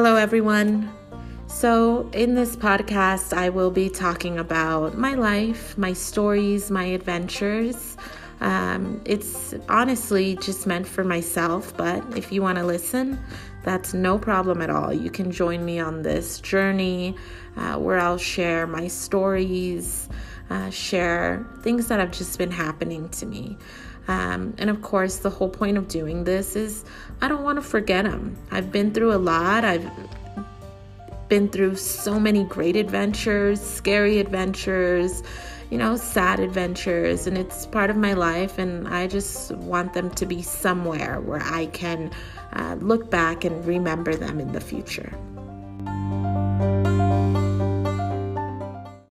Hello, everyone. So, in this podcast, I will be talking about my life, my stories, my adventures. Um, it's honestly just meant for myself, but if you want to listen, that's no problem at all. You can join me on this journey uh, where I'll share my stories, uh, share things that have just been happening to me. Um, and of course, the whole point of doing this is I don't want to forget them. I've been through a lot. I've been through so many great adventures, scary adventures, you know, sad adventures, and it's part of my life. And I just want them to be somewhere where I can uh, look back and remember them in the future.